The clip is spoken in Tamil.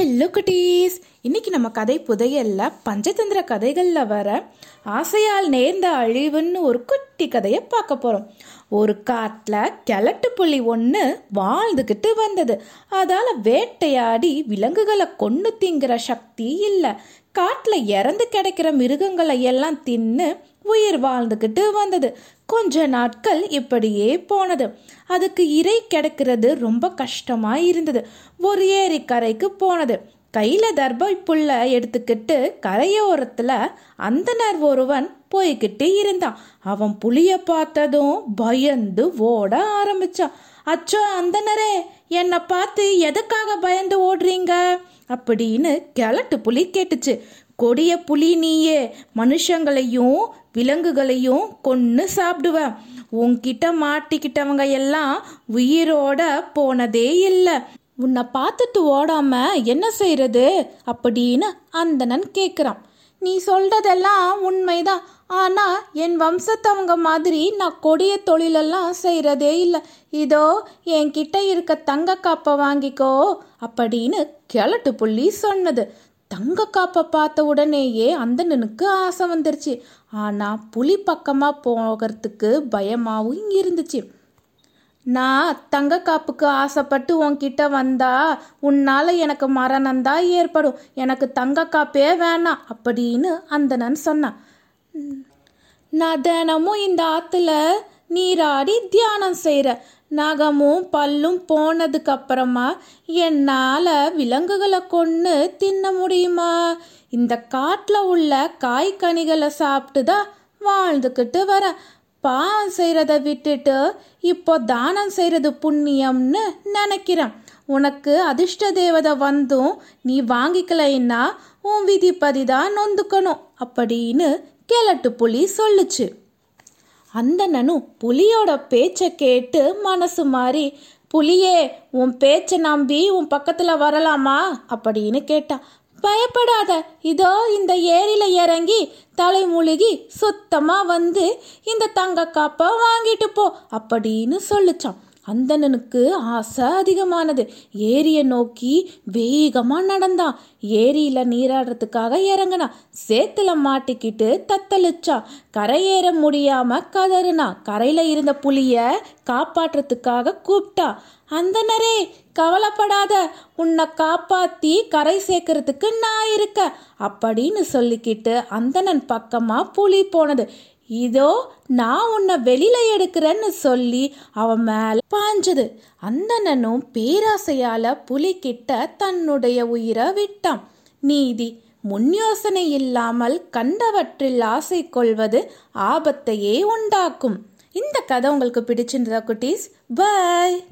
ஹலோ குட்டீஸ் இன்னைக்கு நம்ம கதை புதையல்ல பஞ்சதந்திர கதைகள்ல வர ஆசையால் நேர்ந்த அழிவுன்னு ஒரு குட்டி கதையை பார்க்க போறோம். ஒரு காட்டில் கிழட்டு புள்ளி ஒன்று வாழ்ந்துக்கிட்டு வந்தது. அதால வேட்டையாடி விலங்குகளை கொண்டு திங்கிற சக்தி இல்லை. காட்டில் இறந்து கிடைக்கிற மிருகங்களை எல்லாம் தின்னு உயிர் வாழ்ந்துக்கிட்டு வந்தது. கொஞ்ச நாட்கள் இப்படியே போனது. அதுக்கு இறை கிடைக்கிறது ரொம்ப கஷ்டமா இருந்தது. ஒரு ஏரி கரைக்கு போனது. கையில தர்பை புல்ல எடுத்துக்கிட்டு கரையோரத்துல அந்தனர் ஒருவன் போய்கிட்டு இருந்தான். அவன் புளிய பார்த்ததும் பயந்து ஓட ஆரம்பிச்சான். அச்சோ அந்தனரே என்னை பார்த்து எதுக்காக பயந்து ஓடுறீங்க? அப்படின்னு கிழட்டு புலி கேட்டுச்சு. கொடிய புலி நீயே மனுஷங்களையும் விலங்குகளையும் கொன்று சாப்பிடுவ. உன்கிட்ட மாட்டிக்கிட்டவங்க எல்லாம் உயிரோட போனதே இல்லை. உன்னை பார்த்துட்டு ஓடாம என்ன செய்யறது அப்படின்னு அந்தணன் கேட்குறான் நீ சொல்றதெல்லாம் உண்மைதான். ஆனால் என் வம்சத்தவங்க மாதிரி நான் கொடிய தொழிலெல்லாம் செய்கிறதே இல்லை. இதோ என்கிட்ட இருக்க தங்க காப்பை வாங்கிக்கோ அப்படின்னு கிழட்டு புள்ளி சொன்னது. தங்க காப்பை பார்த்த உடனேயே அந்தனனுக்கு ஆசை வந்துருச்சு. ஆனால் புலி பக்கமாக போகிறதுக்கு பயமாகவும் இருந்துச்சு. நான் தங்க காப்புக்கு ஆசைப்பட்டு உன்கிட்ட வந்தா உன்னால் எனக்கு மரணம்தான் ஏற்படும். எனக்கு தங்க காப்பே வேணாம் அப்படின்னு அந்தனன் சொன்னான். நான் தினமும் இந்த ஆற்றுல நீராடி தியானம் செய்கிற நகமும் பல்லும் போனதுக்கப்புறமா என்னால் விலங்குகளை கொன்று தின்ன முடியுமா? இந்த காட்டில் உள்ள காய்கனிகளை சாப்பிட்டு தான் வாழ்ந்துக்கிட்டு வரேன் பாவம் செய்கிறத விட்டுட்டு இப்போ தானம் செய்கிறது புண்ணியம்னு நினைக்கிறேன். உனக்கு அதிர்ஷ்ட தேவதை வந்தும் நீ வாங்கிக்கலைன்னா உன் விதிப்பதி தான் நொந்துக்கணும் அப்படின்னு கிழட்டு புலி சொல்லுச்சு. அந்தனனும் புலியோட பேச்சை கேட்டு மனசு மாறி புலியே உன் பேச்சை நம்பி உன் பக்கத்தில் வரலாமா? அப்படின்னு கேட்டான் பயப்படாத. இதோ இந்த ஏரியில இறங்கி தலை முழுகி சுத்தமாக வந்து இந்த தங்க காப்பை வாங்கிட்டு போ. அப்படின்னு சொல்லிச்சான் அந்தணனுக்கு ஆசை அதிகமானது. ஏரியை நோக்கி வேகமாக நடந்தான் ஏரியில் நீராடுறதுக்காக இறங்கினான் சேத்துல மாட்டிக்கிட்டு தத்தளிச்சான் கரையேற முடியாம கதறுனான் கரையில் இருந்த புலிய காப்பாற்றுறதுக்காக கூப்பிட்டா. அந்தனரே கவலைப்படாத. உன்னை காப்பாத்தி கரை சேர்க்கறதுக்கு நான் இருக்க அப்படின்னு சொல்லிக்கிட்டு அந்தணன் பக்கமா புலி போனது. இதோ நான் உன்னை வெளியில எடுக்கிறேன்னு சொல்லி அவன் மேல பாஞ்சது. அந்தணனும் பேராசையால புலிக்கிட்ட தன்னுடைய உயிரை விட்டான். நீதி முன் யோசனை இல்லாமல் கண்டவற்றில் ஆசை கொள்வது ஆபத்தையே உண்டாக்கும். இந்த கதை உங்களுக்கு பிடிச்சிருந்ததா குட்டீஸ்? பாய்